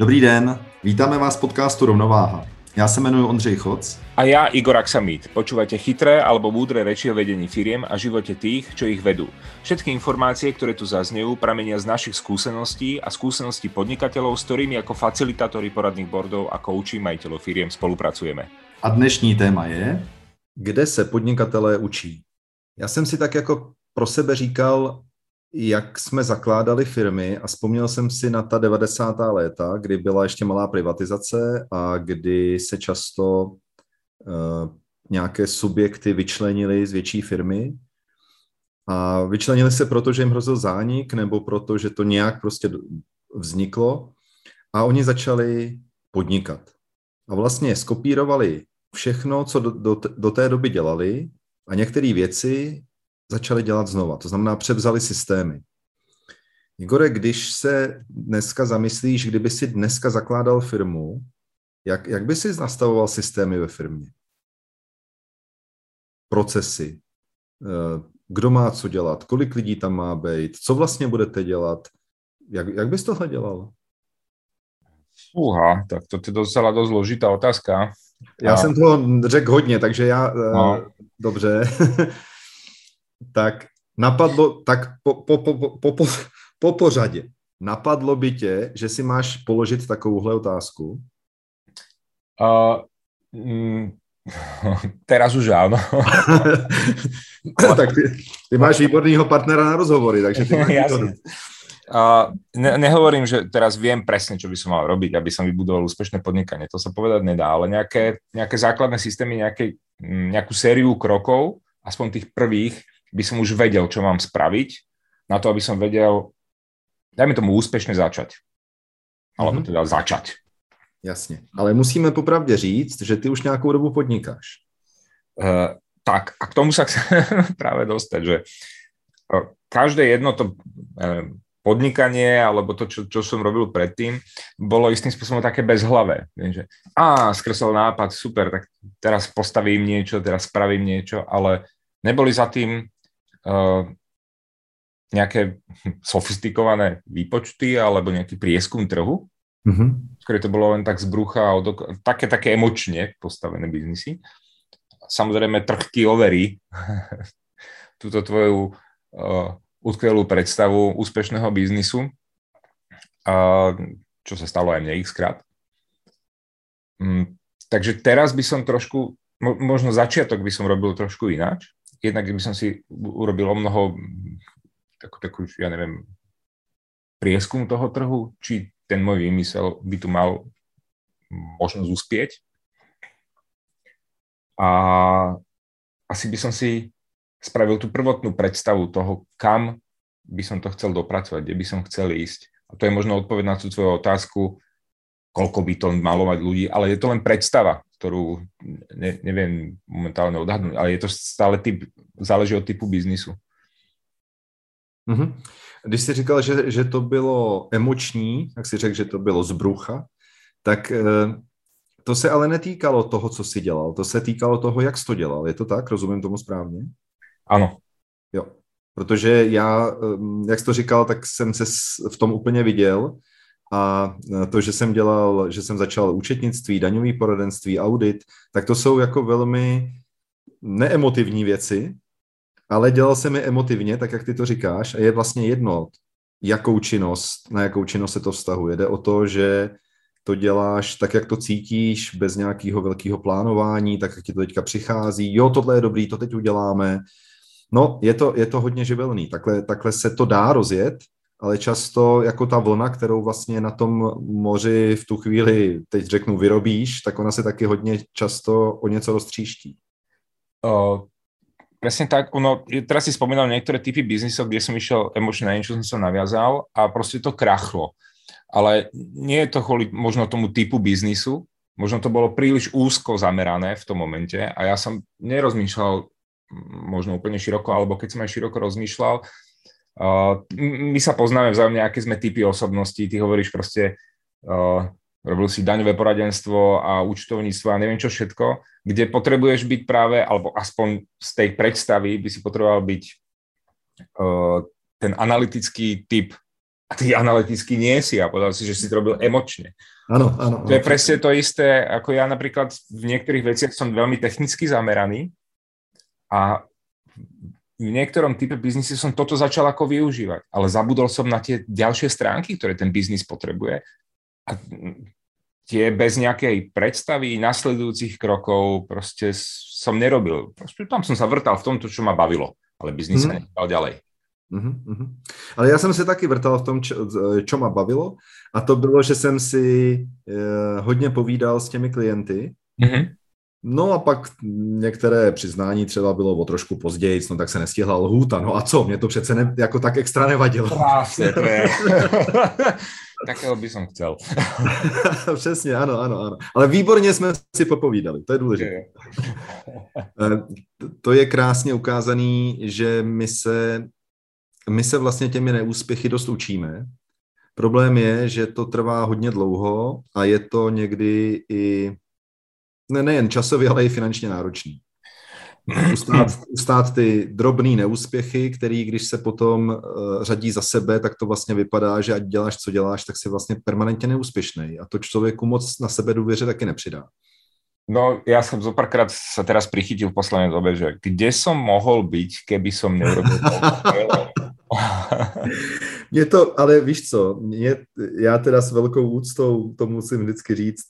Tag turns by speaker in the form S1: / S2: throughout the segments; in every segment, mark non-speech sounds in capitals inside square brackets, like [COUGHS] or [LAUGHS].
S1: Dobrý den, vítáme vás v podcastu Rovnováha. Já se jmenuji Ondřej Choc.
S2: A já Igor Aksamit. Počúvate chytré alebo múdre reči o vedení firiem a živote tých, čo ich vedú. Všetky informácie, ktoré tu zaznejú, pramenia z našich skúseností a skúseností podnikateľov, s ktorými ako facilitátori poradných bordov a kouči majiteľov firiem spolupracujeme.
S1: A dnešní téma je, kde se podnikatelé učí. Já jsem si tak jako pro sebe říkal, jak jsme zakládali firmy a vzpomněl jsem si na ta 90. léta, kdy byla ještě malá privatizace a kdy se často uh, nějaké subjekty vyčlenily z větší firmy a vyčlenili se proto, že jim hrozil zánik nebo proto, že to nějak prostě vzniklo a oni začali podnikat. A vlastně skopírovali všechno, co do, do, do té doby dělali a některé věci začali dělat znova. To znamená, převzali systémy. Igore, když se dneska zamyslíš, kdyby si dneska zakládal firmu, jak, jak by si nastavoval systémy ve firmě? Procesy. Eh, kdo má co dělat? Kolik lidí tam má být? Co vlastně budete dělat? Jak, jak bys tohle dělal?
S2: Fúha, tak to je docela dost zložitá otázka.
S1: Já a... jsem toho řekl hodně, takže já... Eh, no. Dobře. [LAUGHS] tak napadlo, tak po, po, po, po, po, po pořadě, napadlo by tě, že si máš položit takovouhle otázku?
S2: Uh, mm, [LAUGHS] teraz už áno. [LAUGHS]
S1: tak ty, ty máš výborného partnera na rozhovory, takže ty máš [LAUGHS]
S2: Uh, ne, nehovorím, že teraz viem presne, čo by som mal robiť, aby som vybudoval úspešné podnikanie. To sa povedať nedá, ale nejaké, nejaké základné systémy, nejaké, mm, nejakú sériu krokov, aspoň tých prvých, by som už vedel, čo mám spraviť, na to, aby som vedel, dajme tomu úspešne začať. Alebo mm-hmm. teda začať.
S1: Jasně. Ale musíme popravdě říct, že ty už nějakou dobu podnikáš.
S2: Uh, tak, a k tomu sa [LAUGHS] chcem práve dostať, že uh, každé jedno to uh, podnikanie alebo to, čo, čo som robil predtým, bolo istým spôsobom také bezhlavé. Viem, že a skresol nápad, super, tak teraz postavím niečo, teraz spravím niečo, ale neboli za tým nejaké sofistikované výpočty alebo nejaký prieskum trhu, mm-hmm. ktoré to bolo len tak z brucha, také, také emočne postavené biznisy. Samozrejme trhky overí [LAUGHS] túto tvoju uh, utkvelú predstavu úspešného biznisu, uh, čo sa stalo aj mne x krát. Um, takže teraz by som trošku, možno začiatok by som robil trošku ináč, jednak by som si urobil o mnoho takú, takú, ja neviem, prieskum toho trhu, či ten môj výmysel by tu mal možnosť uspieť. A asi by som si spravil tú prvotnú predstavu toho, kam by som to chcel dopracovať, kde by som chcel ísť. A to je možno odpoveď na tú tvoju otázku, koľko by to malo mať ľudí, ale je to len predstava, ktorú ne, neviem momentálne odhadnúť, ale je to stále typ, záleží od typu biznisu.
S1: Mm-hmm. Když jsi říkal, že, že to bylo emoční, tak si řekl, že to bylo z brucha, tak e, to se ale netýkalo toho, co jsi dělal, to se týkalo toho, jak jsi to dělal. Je to tak? Rozumím tomu správně?
S2: Ano.
S1: Jo. Protože já, jak jsi to říkal, tak jsem se v tom úplně viděl a to, že jsem dělal, že jsem začal účetnictví, daňový poradenství, audit, tak to jsou jako velmi neemotivní věci, ale dělal jsem je emotivně, tak jak ty to říkáš, a je vlastně jedno, jakou činnost, na jakou činnost se to vztahuje. Jde o to, že to děláš tak, jak to cítíš, bez nějakého velkého plánování, tak, jak ti to teďka přichází. Jo, tohle je dobrý, to teď uděláme. No, je to, je to hodně živelný. Takhle, takhle se to dá rozjet, ale často jako ta vlna, kterou vlastně na tom moři v tu chvíli, teď řeknu, vyrobíš, tak ona se taky hodně často o něco roztříští.
S2: Uh, tak, ono, teraz si spomínal niektoré typy biznisov, kde som išiel emočne na niečo, som sa naviazal a proste to krachlo. Ale nie je to kvôli možno tomu typu biznisu, možno to bolo príliš úzko zamerané v tom momente a ja som nerozmýšľal možno úplne široko, alebo keď som aj široko rozmýšľal, Uh, my sa poznáme vzájomne, aké sme typy osobností. Ty hovoríš proste, uh, robil si daňové poradenstvo a účtovníctvo a neviem čo všetko, kde potrebuješ byť práve, alebo aspoň z tej predstavy by si potreboval byť uh, ten analytický typ a ty analyticky nie si a povedal si, že si to robil emočne.
S1: Áno, áno.
S2: To je presne to isté, ako ja napríklad v niektorých veciach som veľmi technicky zameraný a v niektorom type biznise som toto začal ako využívať, ale zabudol som na tie ďalšie stránky, ktoré ten biznis potrebuje a tie bez nejakej predstavy nasledujúcich krokov proste som nerobil. Proste tam som sa vrtal v tomto, čo ma bavilo, ale biznis mm. sa ďalej.
S1: Mm-hmm. Ale já jsem se taky vrtal v tom, čo, čo ma bavilo a to bylo, že jsem si eh, hodně povídal s těmi klienty. Mm-hmm. No a pak některé přiznání třeba bylo o trošku později, no tak se nestihla lhůta. No a co, mě to přece ne, jako tak extra nevadilo.
S2: Krásně, to je. [LAUGHS] Takého by som chcel. [LAUGHS]
S1: Přesně, ano, ano, ano. Ale výborně jsme si popovídali, to je důležité. [LAUGHS] Eh, to je krásně ukázaný, že my se my se vlastně těmi neúspěchy dost učíme. Problém je, že to trvá hodně dlouho a je to někdy i ne, nejen časově, ale i finančně náročný. Ustát, ustát ty drobné neúspěchy, který když se potom uh, řadí za sebe, tak to vlastně vypadá, že ať děláš, co děláš, tak si vlastně permanentně neúspěšný. A to člověku moc na sebe důvěře taky nepřidá.
S2: No, ja som zo párkrát sa teraz prichytil v poslednej dobe, že kde som mohol byť, keby som neurobil [LAUGHS]
S1: mě to, ale víš co, mě, já teda s velkou úctou to musím vždycky říct,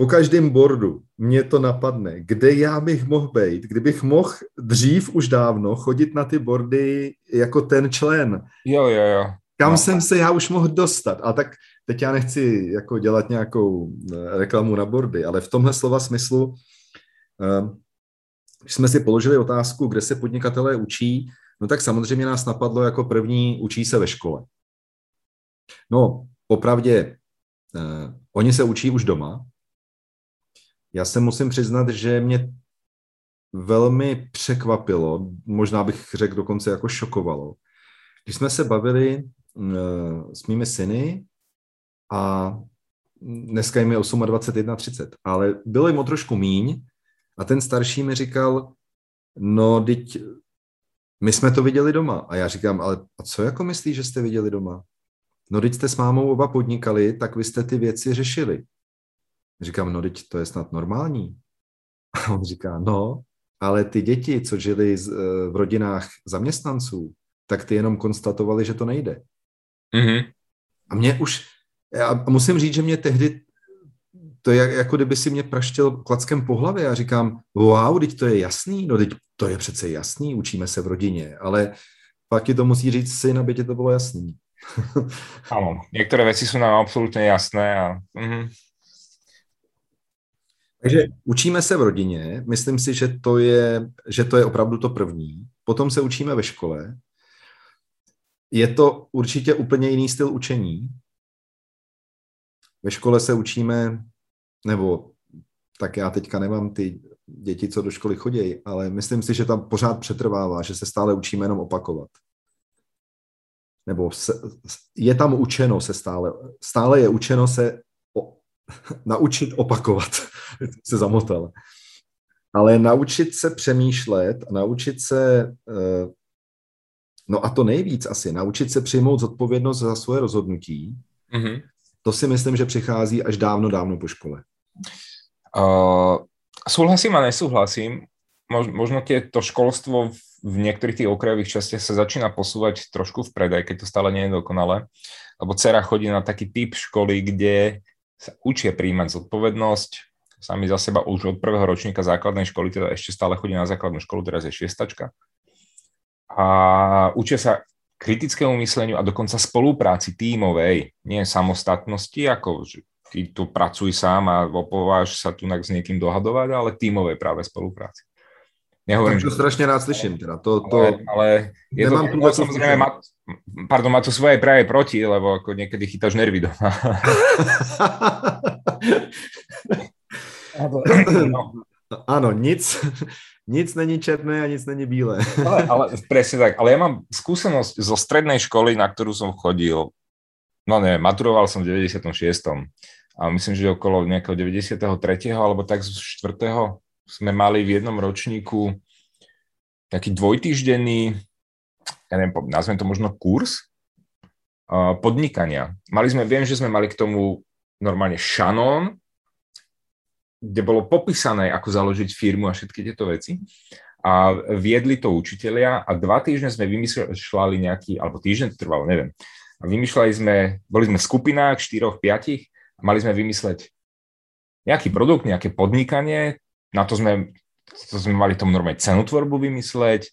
S1: po každém bordu mě to napadne, kde já bych mohl být, kdybych mohl dřív už dávno chodit na ty bordy jako ten člen.
S2: Jo, jo, jo.
S1: Kam no. jsem se já už mohl dostat? A tak teď já nechci jako dělat nějakou eh, reklamu na bordy, ale v tomhle slova smyslu, eh, když jsme si položili otázku, kde se podnikatelé učí, No tak samozřejmě nás napadlo jako první učí se ve škole. No, popravdě, eh, oni se učí už doma. Já se musím přiznat, že mě velmi překvapilo, možná bych řekl dokonce jako šokovalo, když jsme se bavili eh, s mými syny a dneska jim je 28, 30, ale bylo jim o trošku míň a ten starší mi říkal, no, teď my jsme to viděli doma. A já říkám, ale a co jako myslíš, že jste viděli doma? No, když jste s mámou oba podnikali, tak vy jste ty věci řešili. Říkám, no, teď to je snad normální. [LAUGHS] A on říká, no, ale ty děti, co žili eh, v rodinách zaměstnanců, tak ty jenom konstatovali, že to nejde. Mm-hmm. A mě už, a musím říct, že mě tehdy to je jako kdyby si mě praštil klackem po hlavě a říkám, wow, teď to je jasný, no teď to je přece jasný, učíme se v rodině, ale pak ti to musí říct syn, aby ti to bylo jasný. [LAUGHS]
S2: ano, některé věci jsou nám absolutně jasné a... Mm-hmm.
S1: Takže učíme se v rodině, myslím si, že to, je, že to je opravdu to první. Potom se učíme ve škole. Je to určitě úplně jiný styl učení. Ve škole se učíme nebo tak já teďka nemám ty děti, co do školy chodí, ale myslím si, že tam pořád přetrvává, že se stále učíme jenom opakovat. Nebo se, je tam učeno se stále, stále je učeno se o, [LAUGHS] naučit opakovat, [LAUGHS] se zamotal. Ale naučit se přemýšlet, naučit se, eh, no a to nejvíc asi, naučit se přijmout zodpovědnost za svoje rozhodnutí, mm-hmm. to si myslím, že přichází až dávno, dávno po škole.
S2: Uh, súhlasím a nesúhlasím. Mož, možno tie, to školstvo v niektorých tých okrajových častiach sa začína posúvať trošku vpred, aj keď to stále nie je dokonalé. Lebo dcera chodí na taký typ školy, kde sa učia príjmať zodpovednosť, sami za seba už od prvého ročníka základnej školy, teda ešte stále chodí na základnú školu, teraz je šiestačka. A učia sa kritickému mysleniu a dokonca spolupráci tímovej, nie samostatnosti, ako ty tu pracuj sám a opováš sa tu s niekým dohadovať, ale tímové práve spolupráci.
S1: Nehovorím, tak to že... strašne rád slyším. Teda. To, to...
S2: Ale, ale je to, tu samozrejme, má, pardon, má to svoje práve proti, lebo ako niekedy chytáš nervy doma. [LAUGHS] [COUGHS]
S1: no. Áno, nic, [LAUGHS] nic není černé a nic není bílé. [LAUGHS]
S2: ale, ale presne tak. Ale ja mám skúsenosť zo strednej školy, na ktorú som chodil. No ne, maturoval som v 96 a myslím, že okolo nejakého 93. alebo tak z 4. sme mali v jednom ročníku taký dvojtýždenný, ja neviem, nazvem to možno kurz, podnikania. Mali sme, viem, že sme mali k tomu normálne šanón, kde bolo popísané, ako založiť firmu a všetky tieto veci. A viedli to učitelia a dva týždne sme vymýšľali nejaký, alebo týždeň to trvalo, neviem. A vymýšľali sme, boli sme v skupinách, štyroch, piatich a mali sme vymysleť nejaký produkt, nejaké podnikanie, na to sme, to sme mali tomu normálne cenotvorbu vymysleť,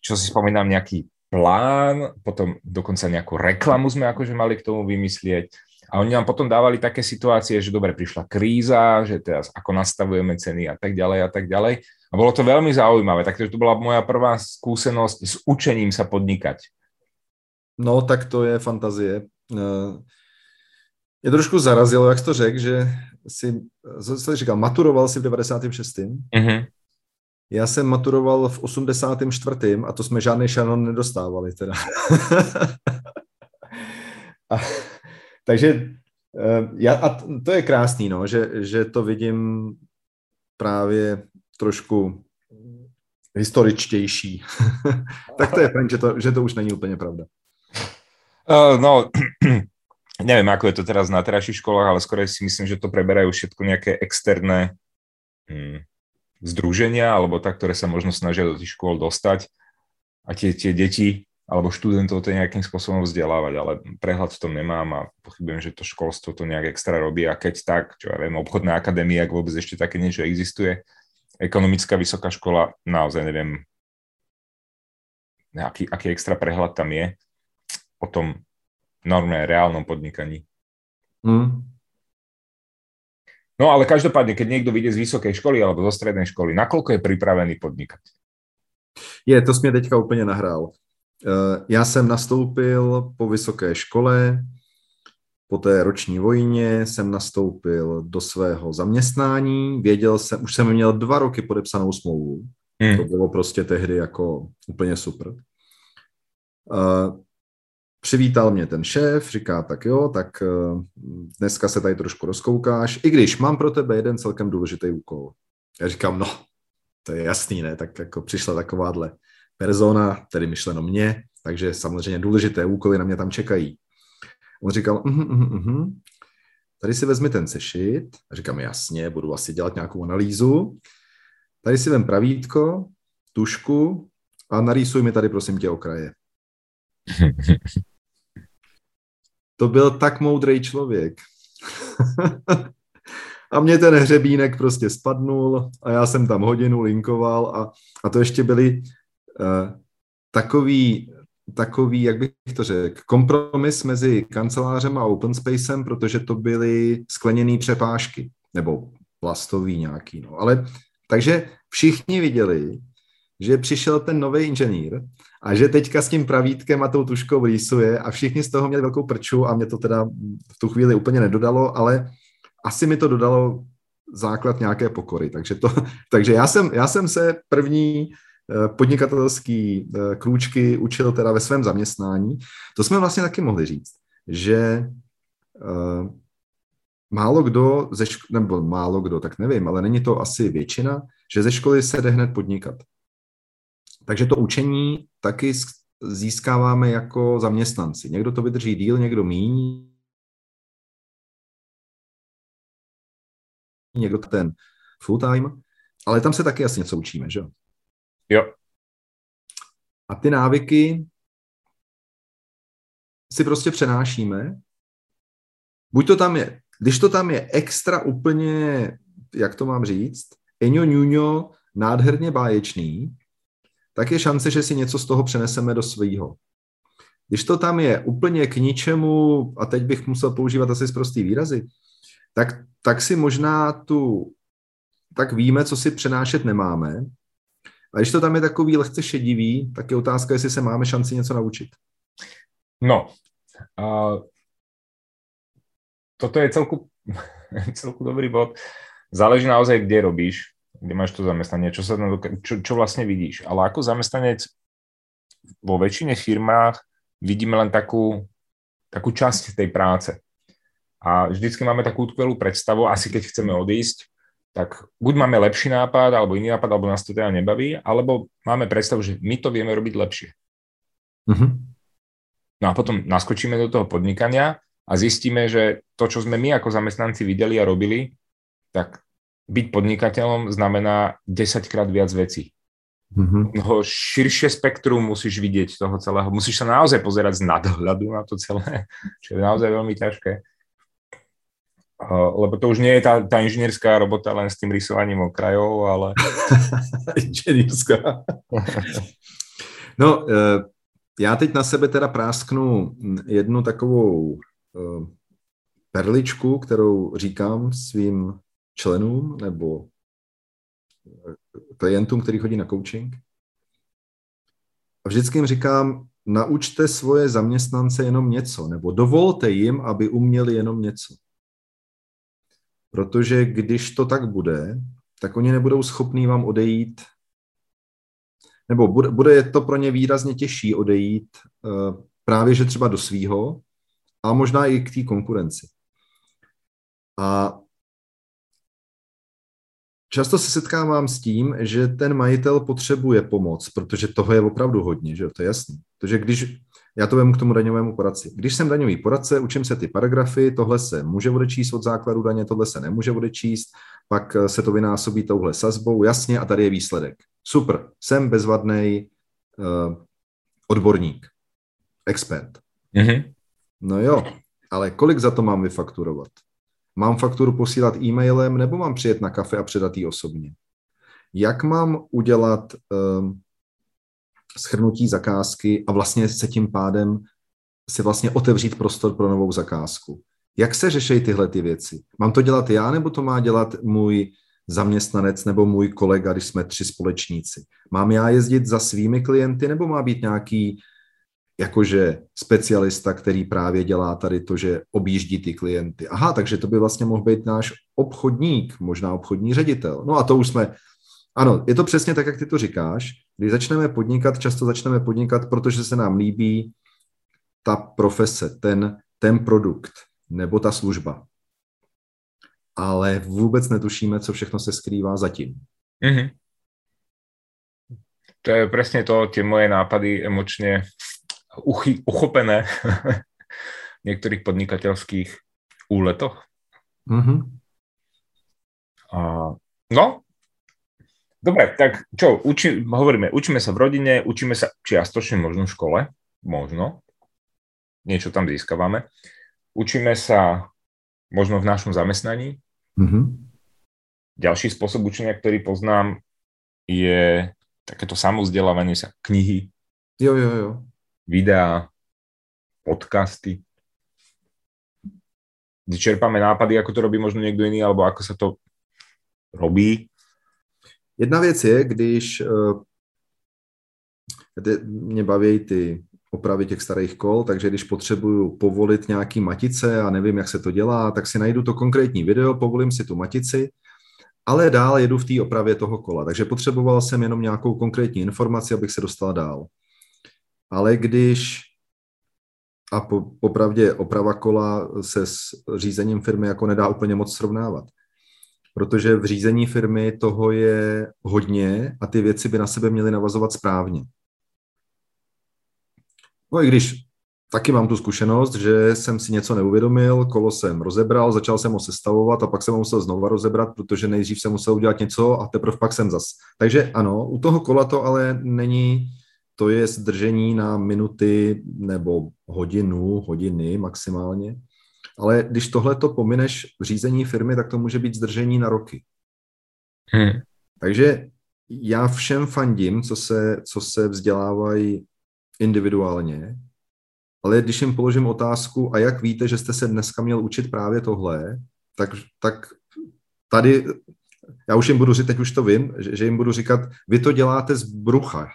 S2: čo si spomínam, nejaký plán, potom dokonca nejakú reklamu sme akože mali k tomu vymyslieť a oni nám potom dávali také situácie, že dobre, prišla kríza, že teraz ako nastavujeme ceny a tak ďalej a tak ďalej. A bolo to veľmi zaujímavé, takže to bola moja prvá skúsenosť s učením sa podnikať.
S1: No, tak to je fantazie. Mě trošku zarazilo, jak jsi to řekl, že si, co říkal, maturoval si v 96. Mm-hmm. Já jsem maturoval v 84. a to jsme žádný šanon nedostávali teda. [LAUGHS] a, takže eh, já, a to je krásný, no, že, že to vidím právě trošku historičtější. [LAUGHS] tak to je fajn, že to, že to už není úplně pravda.
S2: Uh, no, [CLEARS THROAT] neviem, ako je to teraz na terajších školách, ale skôr si myslím, že to preberajú všetko nejaké externé hmm, združenia, alebo tak, ktoré sa možno snažia do tých škôl dostať a tie, tie deti alebo študentov to nejakým spôsobom vzdelávať, ale prehľad v tom nemám a pochybujem, že to školstvo to nejak extra robí a keď tak, čo ja viem, obchodná akadémia, ak vôbec ešte také niečo existuje, ekonomická vysoká škola, naozaj neviem, aký, aký extra prehľad tam je o tom normálne reálnom podnikaní. Mm. No ale každopádne, keď niekto vyjde z vysokej školy alebo zo strednej školy, nakoľko je pripravený podnikať?
S1: Je, to jsi mě teďka úplně nahrál. Eh, já jsem nastoupil po vysoké škole, po té roční vojně jsem nastoupil do svého zaměstnání, věděl jsem, už jsem měl dva roky podepsanou smlouvu, hmm. to bylo prostě tehdy jako úplně super. Uh, přivítal mě ten šéf, říká, tak jo, tak uh, dneska se tady trošku rozkoukáš, i když mám pro tebe jeden celkem důležitý úkol. Já říkám, no, to je jasný, ne, tak jako přišla takováhle persona, tedy myšleno mě, takže samozřejmě důležité úkoly na mě tam čekají. On říkal, uh, uh, uh, tady si vezmi ten sešit, a říkám, jasně, budu asi dělat nějakou analýzu, tady si vem pravítko, tušku a narýsuj mi tady, prosím tě, okraje. [LAUGHS] to byl tak moudrý člověk. [LAUGHS] a mě ten hřebínek prostě spadnul a já jsem tam hodinu linkoval a, a to ještě byly takový, takový, jak bych to řekl, kompromis mezi kancelářem a open spacem, protože to byly skleněné přepážky, nebo plastový nějaký, no. Ale takže všichni viděli, že přišel ten nový inženýr a že teďka s tím pravítkem a tou tuškou rýsuje a všichni z toho měli velkou prču a mě to teda v tu chvíli úplně nedodalo, ale asi mi to dodalo základ nějaké pokory. Takže, to, [LAUGHS] takže já, jsem, já jsem se první podnikatelský eh, krůčky učil teda ve svém zaměstnání. To jsme vlastně taky mohli říct, že eh, málo kdo, ze ško- nebo málo kdo, tak nevím, ale není to asi většina, že ze školy se jde hned podnikat. Takže to učení taky získáváme jako zaměstnanci. Někdo to vydrží díl, někdo míní, někdo ten full time, ale tam se taky asi něco učíme, že jo?
S2: Jo.
S1: A ty návyky si prostě přenášíme. Buď to tam je, když to tam je extra úplně, jak to mám říct, Eňo Nuno nádherně báječný, tak je šance, že si něco z toho přeneseme do svýho. Když to tam je úplně k ničemu, a teď bych musel používat asi prostý výrazy, tak, tak si možná tu, tak víme, co si přenášet nemáme a když to tam je takový lehce šedivý, tak je otázka, jestli se máme šanci něco naučit.
S2: No, uh, toto je celku, [LAUGHS] celku dobrý bod. Záleží naozaj, kde robíš, kde máš to zamestnanie, čo, čo, čo vlastne vidíš. Ale ako zamestnanec vo väčšine firmách vidíme len takú, takú časť tej práce. A vždycky máme takú utkvelú predstavu, asi keď chceme odísť, tak buď máme lepší nápad, alebo iný nápad, alebo nás to teda nebaví, alebo máme predstavu, že my to vieme robiť lepšie. Mm-hmm. No a potom naskočíme do toho podnikania a zistíme, že to, čo sme my ako zamestnanci videli a robili, tak byť podnikateľom znamená 10 krát viac vecí. Mm-hmm. No, širšie spektrum musíš vidieť toho celého. Musíš sa naozaj pozerať z nadhľadu na to celé, [LAUGHS] čo je naozaj veľmi ťažké. Uh, lebo to už nie je tá, tá inžinierská robota len s tým rysovaním okrajov, ale... [LAUGHS]
S1: inženýrská. no, uh, já teď na sebe teda prásknu jednu takovou uh, perličku, kterou říkám svým členům nebo klientům, který chodí na coaching. A vždycky jim říkám, naučte svoje zaměstnance jenom něco, nebo dovolte jim, aby uměli jenom něco. Protože když to tak bude, tak oni nebudou schopní vám odejít, nebo bude, bude to pro ně výrazně těžší odejít uh, právě, že třeba do svýho a možná i k té konkurenci. A Často se setkávám s tím, že ten majitel potřebuje pomoc, protože toho je opravdu hodně, že to je jasný. Protože když, já to vemu k tomu daňovému poradci. Když jsem daňový poradce, učím se ty paragrafy, tohle se může odečíst od základu daně, tohle se nemůže odečíst, pak se to vynásobí touhle sazbou, jasně, a tady je výsledek. Super, jsem bezvadný uh, odborník, expert. Mm-hmm. No jo, ale kolik za to mám vyfakturovat? Mám fakturu posílat e-mailem nebo mám přijet na kafe a předat ji osobně? Jak mám udělat um, schrnutí zakázky a vlastně se tím pádem si vlastně otevřít prostor pro novou zakázku? Jak se řeší tyhle ty věci? Mám to dělat já, nebo to má dělat můj zaměstnanec nebo můj kolega, když jsme tři společníci? Mám já jezdit za svými klienty, nebo má být nějaký jakože specialista, který právě dělá tady to, že objíždí ty klienty. Aha, takže to by vlastně mohl být náš obchodník, možná obchodní ředitel. No a to už jsme, ano, je to přesně tak, jak ty to říkáš. Když začneme podnikat, často začneme podnikat, protože se nám líbí ta profese, ten, ten produkt nebo ta služba. Ale vůbec netušíme, co všechno se skrývá zatím. Mm-hmm.
S2: To je presne to, tie moje nápady emočne uchy, uchopené v niektorých podnikateľských úletoch. Mm-hmm. A, no, dobre, tak čo, uči, hovoríme, učíme sa v rodine, učíme sa čiastočne možno v škole, možno, niečo tam získavame. Učíme sa možno v našom zamestnaní. Mm-hmm. Ďalší spôsob učenia, ktorý poznám, je takéto samozdelávanie sa, knihy.
S1: Jo, jo, jo
S2: videá, podcasty, kde čerpáme nápady, ako to robí možno někdo jiný, alebo ako sa to robí.
S1: Jedna věc je, když uh, mě baví ty opravy těch starých kol, takže když potřebuju povolit nějaký matice a nevím, jak se to dělá, tak si najdu to konkrétní video, povolím si tu matici, ale dál jedu v té opravě toho kola. Takže potřeboval jsem jenom nějakou konkrétní informaci, abych se dostal dál ale když a po, popravdě oprava kola se s řízením firmy jako nedá úplně moc srovnávat. Protože v řízení firmy toho je hodně a ty věci by na sebe měly navazovat správně. No i když taky mám tu zkušenost, že jsem si něco neuvědomil, kolo jsem rozebral, začal jsem ho sestavovat a pak jsem ho musel znova rozebrat, protože nejdřív jsem musel udělat něco a teprve pak jsem zas. Takže ano, u toho kola to ale není to je zdržení na minuty nebo hodinu, hodiny maximálně. Ale když tohle to pomineš v řízení firmy, tak to může být zdržení na roky. Hmm. Takže já všem fandím, co se, co se vzdělávají individuálně, ale když jim položím otázku, a jak víte, že jste se dneska měl učit právě tohle, tak, tak tady, já už jim budu říct, teď už to vím, že, že jim budu říkat, vy to děláte z brucha,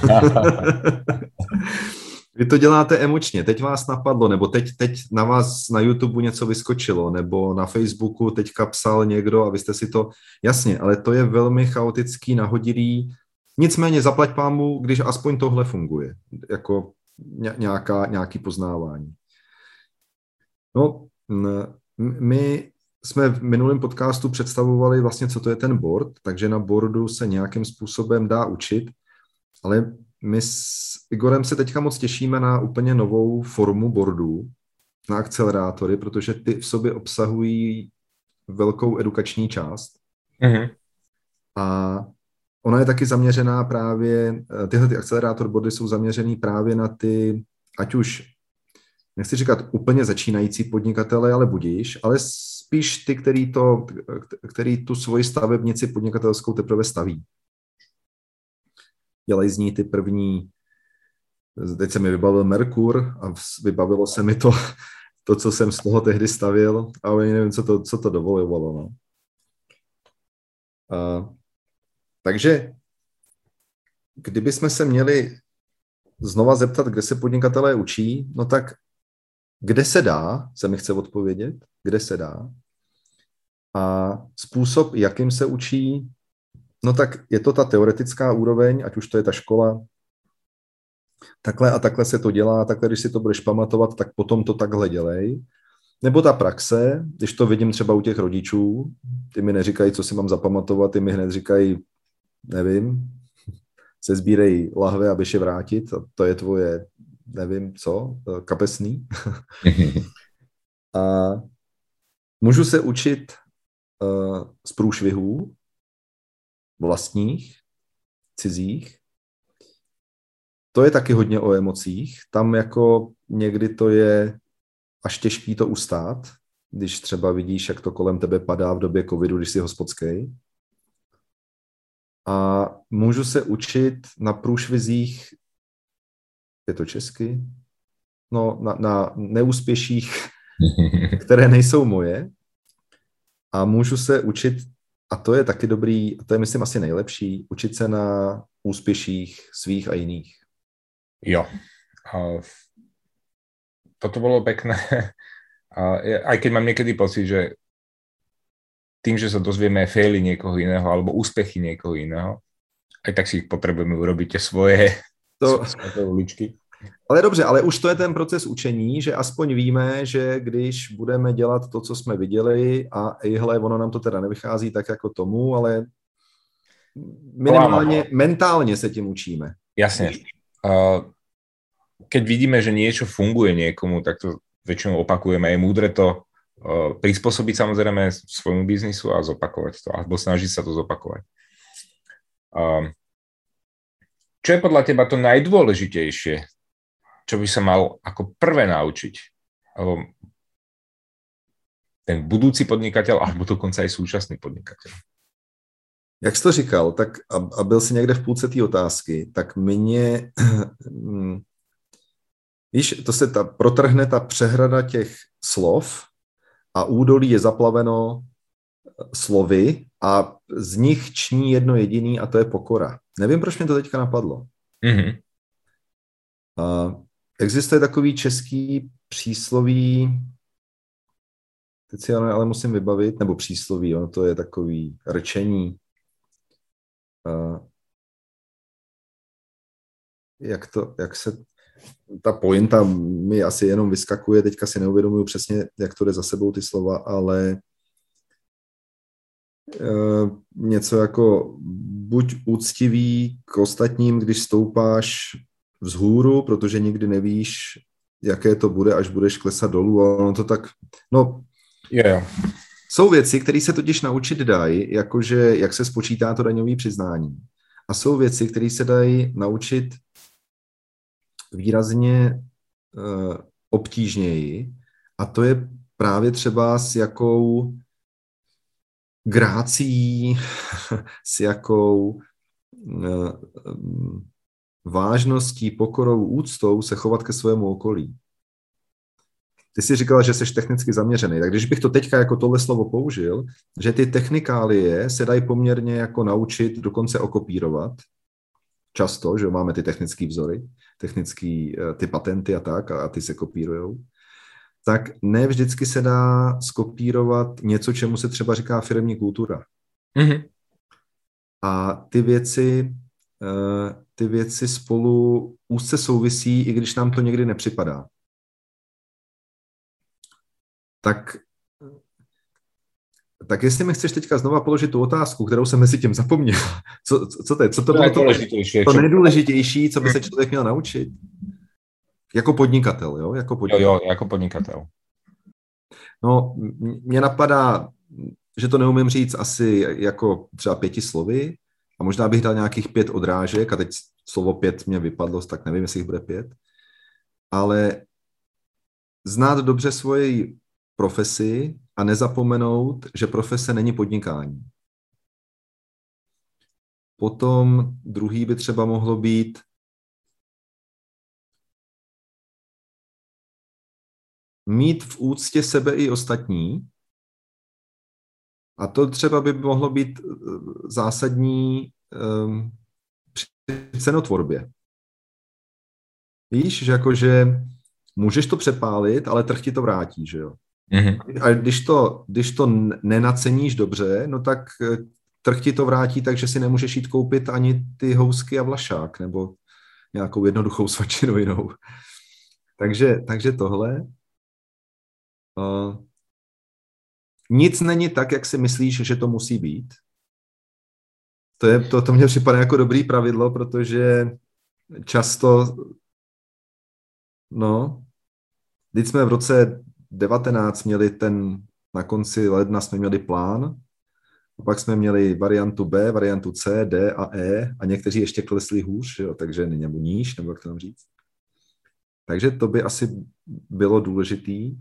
S1: [LAUGHS] [LAUGHS] Vy to děláte emočně, teď vás napadlo, nebo teď, teď na vás na YouTube něco vyskočilo, nebo na Facebooku teďka psal někdo a vy jste si to, jasně, ale to je velmi chaotický, nahodilý, nicméně zaplať pámu, když aspoň tohle funguje, jako nějaká, nějaký poznávání. No, my jsme v minulém podcastu představovali vlastně, co to je ten board, takže na boardu se nějakým způsobem dá učit ale my s Igorem se teďka moc těšíme na úplně novou formu boardů, na akcelerátory, protože ty v sobě obsahují velkou edukační část. Mm-hmm. A ona je taky zaměřená právě, eh, tyhle ty akcelerátor body jsou zaměřený právě na ty, ať už, nechci říkat úplně začínající podnikatele, ale budíš, ale spíš ty, který, to, který tu svoji stavebnici podnikatelskou teprve staví. Dělají z ní ty první, teď se mi vybavil Merkur a vybavilo se mi to, [LAUGHS] to co jsem z toho tehdy stavil, ale nevím, co to, co to dovolovalo. No. A, takže kdyby jsme se měli znova zeptat, kde se podnikatelé učí, no tak kde se dá, se mi chce odpovědět, kde se dá. A způsob, jakým se učí, no tak je to ta teoretická úroveň, ať už to je ta škola, takhle a takhle se to dělá, takhle, když si to budeš pamatovat, tak potom to takhle dělej. Nebo ta praxe, když to vidím třeba u těch rodičů, ty mi neříkají, co si mám zapamatovat, ty mi hned říkají, nevím, [LAUGHS] se sbírej lahve a běž je vrátit, a to je tvoje, nevím co, kapesný. [LAUGHS] a můžu se učit uh, z průšvihů vlastních, cizích. To je taky hodně o emocích. Tam jako někdy to je až těžký to ustát, když třeba vidíš, jak to kolem tebe padá v době covidu, když jsi hospodský. A můžu se učit na průšvizích, je to česky, no na, na neúspěších, [LAUGHS] které nejsou moje, a můžu se učit, a to je taky dobrý, a to je myslím asi nejlepší, učit se na úspěších svých a jiných.
S2: Jo. Uh, toto bolo pekné. [LAUGHS] A aj keď mám niekedy pocit, že tým, že sa dozvieme faily niekoho iného alebo úspechy niekoho iného, aj tak si ich potrebujeme urobiť tie svoje, to... [LAUGHS] svoje uličky.
S1: Ale dobře, ale už to je ten proces učení, že aspoň víme, že když budeme dělat to, co jsme viděli a ejhle, ono nám to teda nevychází tak jako tomu, ale minimálně mentálně se tím učíme.
S2: Jasně. Uh, keď vidíme, že niečo funguje niekomu, tak to väčšinou opakujeme. Je múdre to uh, prispôsobiť samozrejme svojmu biznisu a zopakovať to, alebo snažiť sa to zopakovať. Uh, čo je podľa teba to najdôležitejšie, čo by sa mal ako prvé naučiť? Alebo ten budúci podnikatel, alebo dokonca aj súčasný podnikatel?
S1: Jak jsi to říkal, tak a, a byl si někde v půlce té otázky, tak mě, [CLEARS THROAT] víš, to se ta, protrhne ta přehrada těch slov a údolí je zaplaveno slovy a z nich ční jedno jediný a to je pokora. Nevím, proč mě to teďka napadlo. Mm-hmm. A Existuje takový český přísloví, teď si ale musím vybavit, nebo přísloví, ono to je takový rčení. Uh, jak, to, jak se ta pointa mi asi jenom vyskakuje, teďka si neuvědomuju přesně, jak to jde za sebou ty slova, ale uh, něco jako buď úctivý k ostatním, když stoupáš vzhůru, protože nikdy nevíš, jaké to bude, až budeš klesat dolů a ono to tak, no,
S2: yeah.
S1: jsou věci, které se totiž naučit dají, jakože jak se spočítá to daňové přiznání. A jsou věci, které se dají naučit výrazně uh, obtížněji a to je právě třeba s jakou grácí, [LAUGHS] s jakou uh, vážností, pokorou, úctou se chovat ke svému okolí. Ty jsi říkala, že jsi technicky zaměřený, tak když bych to teďka jako tohle slovo použil, že ty technikálie se dají poměrně jako naučit, dokonce okopírovat, často, že máme ty technické vzory, technické eh, ty patenty a tak, a ty se kopírujou, tak ne vždycky se dá skopírovat něco, čemu se třeba říká firmní kultura. Mm-hmm. A ty věci ty věci spolu úzce souvisí, i když nám to někdy nepřipadá. Tak tak jestli mi chceš teďka znova položit tu otázku, kterou jsem mezi tím zapomněl. [LAUGHS] Co, co, co to je? Co to bylo to, to nejdůležitější, co by se člověk měl naučit? Jako podnikatel, jo? Jako podnikatel.
S2: Jo, jo, jako podnikatel.
S1: No, mě napadá, že to neumím říct asi jako třeba pěti slovy a možná bych dal nějakých pět odrážek a teď slovo pět mě vypadlo, tak nevím, jestli jich bude pět. Ale znát dobře svoji profesi a nezapomenout, že profese není podnikání. Potom druhý by třeba mohlo být mít v úctě sebe i ostatní. A to třeba by mohlo být eh, zásadní um, při cenotvorbě. Víš, že jakože můžeš to přepálit, ale trh ti to vrátí, že jo? Mm-hmm. A když to, když to nenaceníš dobře, no tak eh, trh ti to vrátí tak, že si nemůžeš jít koupit ani ty housky a vlašák, nebo nějakou jednoduchou svačinu jinou. [LAUGHS] Takže, takže tohle. Uh, nic není tak, jak si myslíš, že to musí být. To, je, to, to mně připadá jako dobrý pravidlo, protože často, no, když jsme v roce 19 měli ten, na konci ledna jsme měli plán, a pak jsme měli variantu B, variantu C, D a E a někteří ještě klesli hůř, jo, takže nebo níž, nebo jak to tam říct. Takže to by asi bylo důležitý.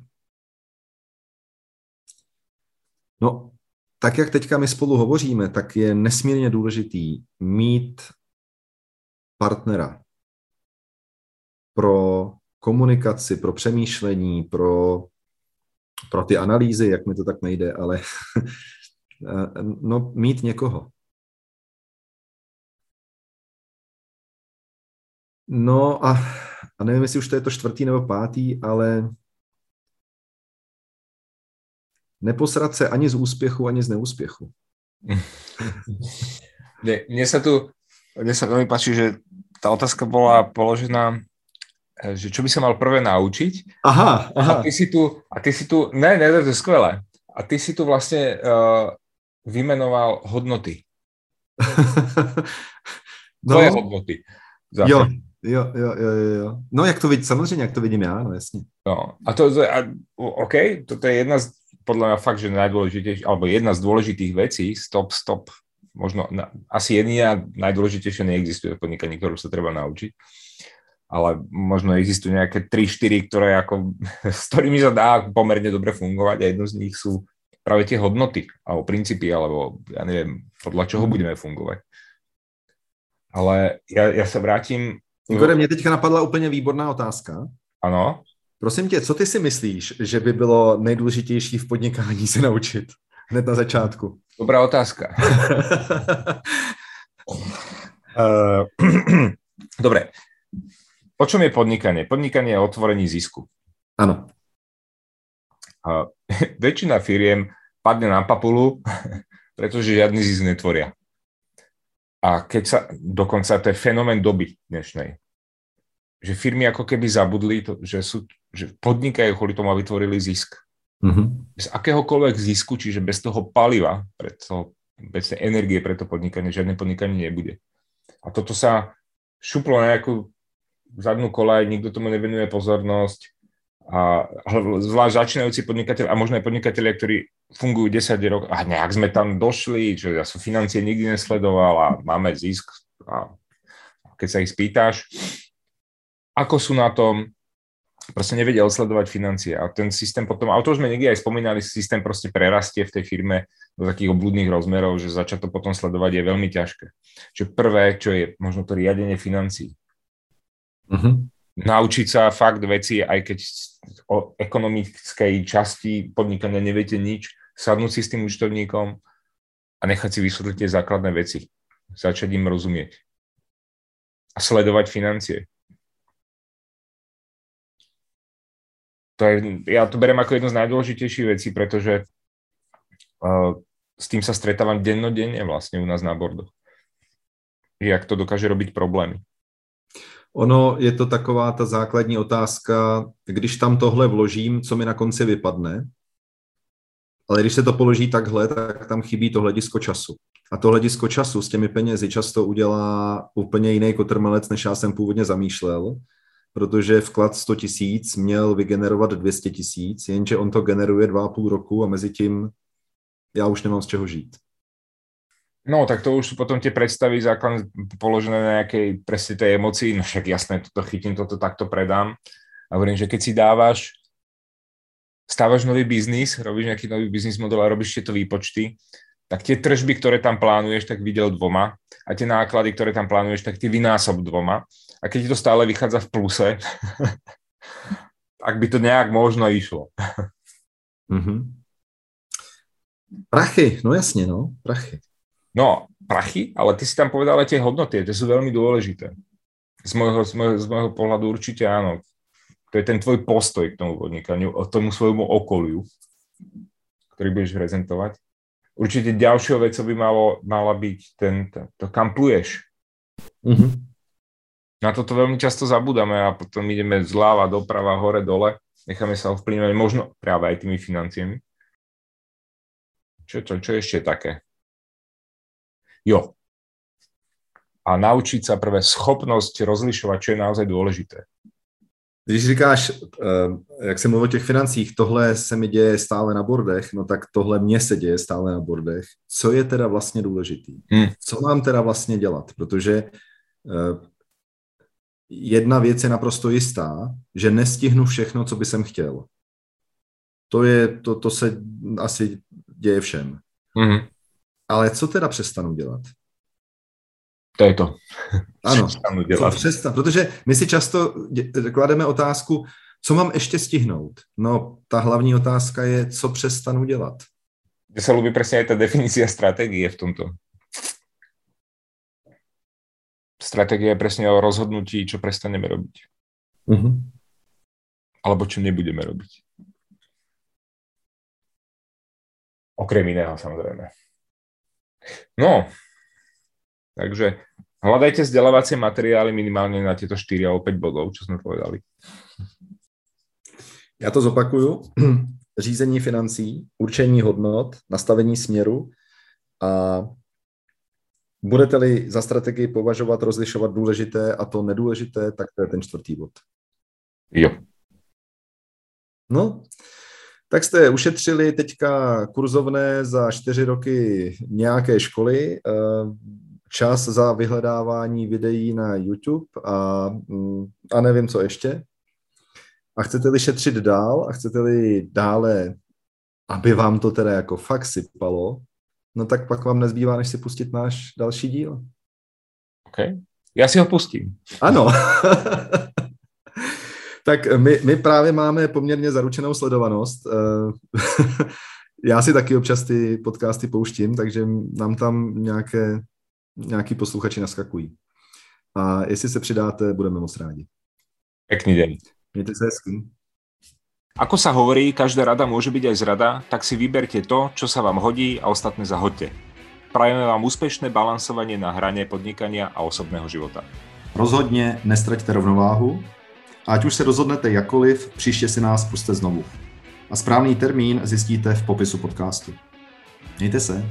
S1: No, tak jak teďka my spolu hovoříme, tak je nesmírně důležitý mít partnera pro komunikaci, pro přemýšlení, pro pro ty analýzy, jak mi to tak nejde, ale [LAUGHS] no, mít někoho. No a, a nevím, jestli už to je to čtvrtý nebo pátý, ale neposrat se ani z úspěchu, ani z neúspěchu.
S2: Mne sa tu, mne sa veľmi páči, že tá otázka bola položená Eh, že čo by sa mal prvé naučiť.
S1: Aha, aha.
S2: A ty si tu, a ty si tu, ne, ne, to je skvelé. A ty si tu vlastne uh, vymenoval hodnoty. [LAUGHS] no. Tvoje hodnoty.
S1: Jo, jo, jo, jo, jo. No, jak to vidím, samozřejmě, jak to vidím já, no jasně.
S2: No, a to, a, OK, toto je jedna z, podľa mňa fakt, že najdôležitejšia, alebo jedna z dôležitých vecí, stop, stop, možno, na, asi jediná najdôležitejšia neexistuje v podnikaní, ktorú sa treba naučiť ale možno existujú nejaké 3-4, ktoré ako, [LAUGHS] s ktorými sa dá pomerne dobre fungovať a jedno z nich sú práve tie hodnoty alebo princípy, alebo ja neviem, podľa čoho mhm. budeme fungovať. Ale ja, ja sa vrátim...
S1: Igore, mě teďka napadla úplně výborná otázka.
S2: Ano.
S1: Prosím tě, co ty si myslíš, že by bylo nejdůležitější v podnikání se naučit hned na začátku?
S2: Dobrá otázka. [LAUGHS] [CLEARS THROAT] uh, Dobre, O čom je podnikanie? Podnikanie je otvorení zisku.
S1: Áno. [LAUGHS]
S2: Väčšina firiem padne na papulu, [LAUGHS] pretože žiadny zisk netvoria. A keď sa, dokonca to je fenomén doby dnešnej, že firmy ako keby zabudli, to, že, sú, že podnikajú kvôli tomu, aby vytvorili zisk. Mm-hmm. Bez akéhokoľvek zisku, čiže bez toho paliva, pre to, bez tej energie pre to podnikanie, žiadne podnikanie nebude. A toto sa šuplo na nejakú zadnú kolaj, nikto tomu nevenuje pozornosť. A, zvlášť začínajúci podnikateľ a možno aj podnikatelia, ktorí fungujú 10 rokov a nejak sme tam došli, že ja som financie nikdy nesledoval a máme zisk. A keď sa ich spýtáš, ako sú na tom, proste nevedia odsledovať financie a ten systém potom, a to už sme niekde aj spomínali, systém proste prerastie v tej firme do takých obludných rozmerov, že začať to potom sledovať je veľmi ťažké. Čiže prvé, čo je možno to riadenie financií. Mm-hmm. Naučiť sa fakt veci, aj keď o ekonomickej časti podnikania neviete nič, sadnúť si s tým účtovníkom a nechať si vysvetliť tie základné veci. Začať im rozumieť. A sledovať financie. To je, ja to berem ako jednu z najdôležitejších vecí, pretože uh, s tým sa stretávam dennodenne vlastne u nás na bordoch. Jak to dokáže robiť problémy.
S1: Ono je to taková ta základní otázka, když tam tohle vložím, co mi na konci vypadne. ale když se to položí takhle, tak tam chybí to hledisko času. A to hledisko času s těmi penězi často udělá úplně jiný kotrmelec, než já jsem původně zamýšlel, protože vklad 100 tisíc měl vygenerovat 200 tisíc, jenže on to generuje dva a půl roku a mezi tím já už nemám z čeho žít.
S2: No, tak to už sú potom tie predstavy základne položené na nejakej presne tej emocii, no však jasné, toto chytím, toto takto predám. A hovorím, že keď si dávaš, stávaš nový biznis, robíš nejaký nový biznis model a robíš tieto výpočty, tak tie tržby, ktoré tam plánuješ, tak videl dvoma a tie náklady, ktoré tam plánuješ, tak ty vynásob dvoma. A keď ti to stále vychádza v pluse, [LAUGHS] tak by to nejak možno išlo.
S1: mm-hmm. [LAUGHS] Prachy, no jasne, no, prachy.
S2: No, prachy, ale ty si tam povedal tie hodnoty, tie sú veľmi dôležité. Z môjho, z môjho, z môjho pohľadu určite áno. To je ten tvoj postoj k tomu podnikaniu, k tomu svojmu okoliu, ktorý budeš prezentovať. Určite ďalšou vecou by malo, mala byť ten, to, to kam pluješ. Mm-hmm. Na toto veľmi často zabudáme a potom ideme zľava, doprava, hore, dole. Necháme sa ovplyvňovať možno práve aj tými financiami. Čo, čo, čo ešte také? Jo. A naučiť sa prvé schopnosť rozlišovať, čo je naozaj dôležité.
S1: Když říkáš, eh, jak jsem mluvil o těch financích, tohle se mi děje stále na bordech, no tak tohle mně se děje stále na bordech. Co je teda vlastně důležitý? Hmm. Co mám teda vlastně dělat? Protože eh, jedna věc je naprosto jistá, že nestihnu všechno, co by jsem chtěl. To, je, to, to se asi děje všem. Hmm. Ale co teda přestanu dělat?
S2: To je to.
S1: Ano, přestanu dělat. Protože my si často klademe otázku, co mám ještě stihnout? No, ta hlavní otázka je, co přestanu dělat.
S2: Mně se líbí přesně ta definice strategie v tomto. Strategie je přesně o rozhodnutí, čo prestaneme robiť. Uh-huh. Alebo čo nebudeme robiť. Okrem iného, samozrejme. No, takže hľadajte vzdelávacie materiály minimálne na tieto 4 alebo 5 bodov, čo sme povedali.
S1: Já to zopakuju. [CLEARS THROAT] Řízení financí, určení hodnot, nastavení směru a budete-li za strategii považovat, rozlišovat důležité a to nedůležité, tak to je ten čtvrtý bod.
S2: Jo.
S1: No, tak jste ušetřili teďka kurzovné za čtyři roky nějaké školy, eh, čas za vyhledávání videí na YouTube a, mm, a nevím, co ještě. A chcete-li šetřit dál a chcete-li dále, aby vám to teda jako fakt sypalo, no tak pak vám nezbývá, než si pustit náš další díl.
S2: OK. Já si ho pustím.
S1: Ano. [LAUGHS] tak my, my právě máme poměrně zaručenou sledovanost. Eh, [LAUGHS] já si taky občas ty podcasty pouštím, takže nám tam nějaké, nějaký posluchači naskakují. A jestli se přidáte, budeme moc rádi.
S2: Pekný den.
S1: Mějte se hezky.
S2: Ako sa hovorí, každá rada môže byť aj zrada, tak si vyberte to, čo sa vám hodí a ostatné zahoďte. Prajeme vám úspešné balansovanie na hrane podnikania a osobného života.
S1: Rozhodně nestraťte rovnováhu a ať už se rozhodnete jakoliv, příště si nás puste znovu. A správný termín zjistíte v popisu podcastu. Mějte se.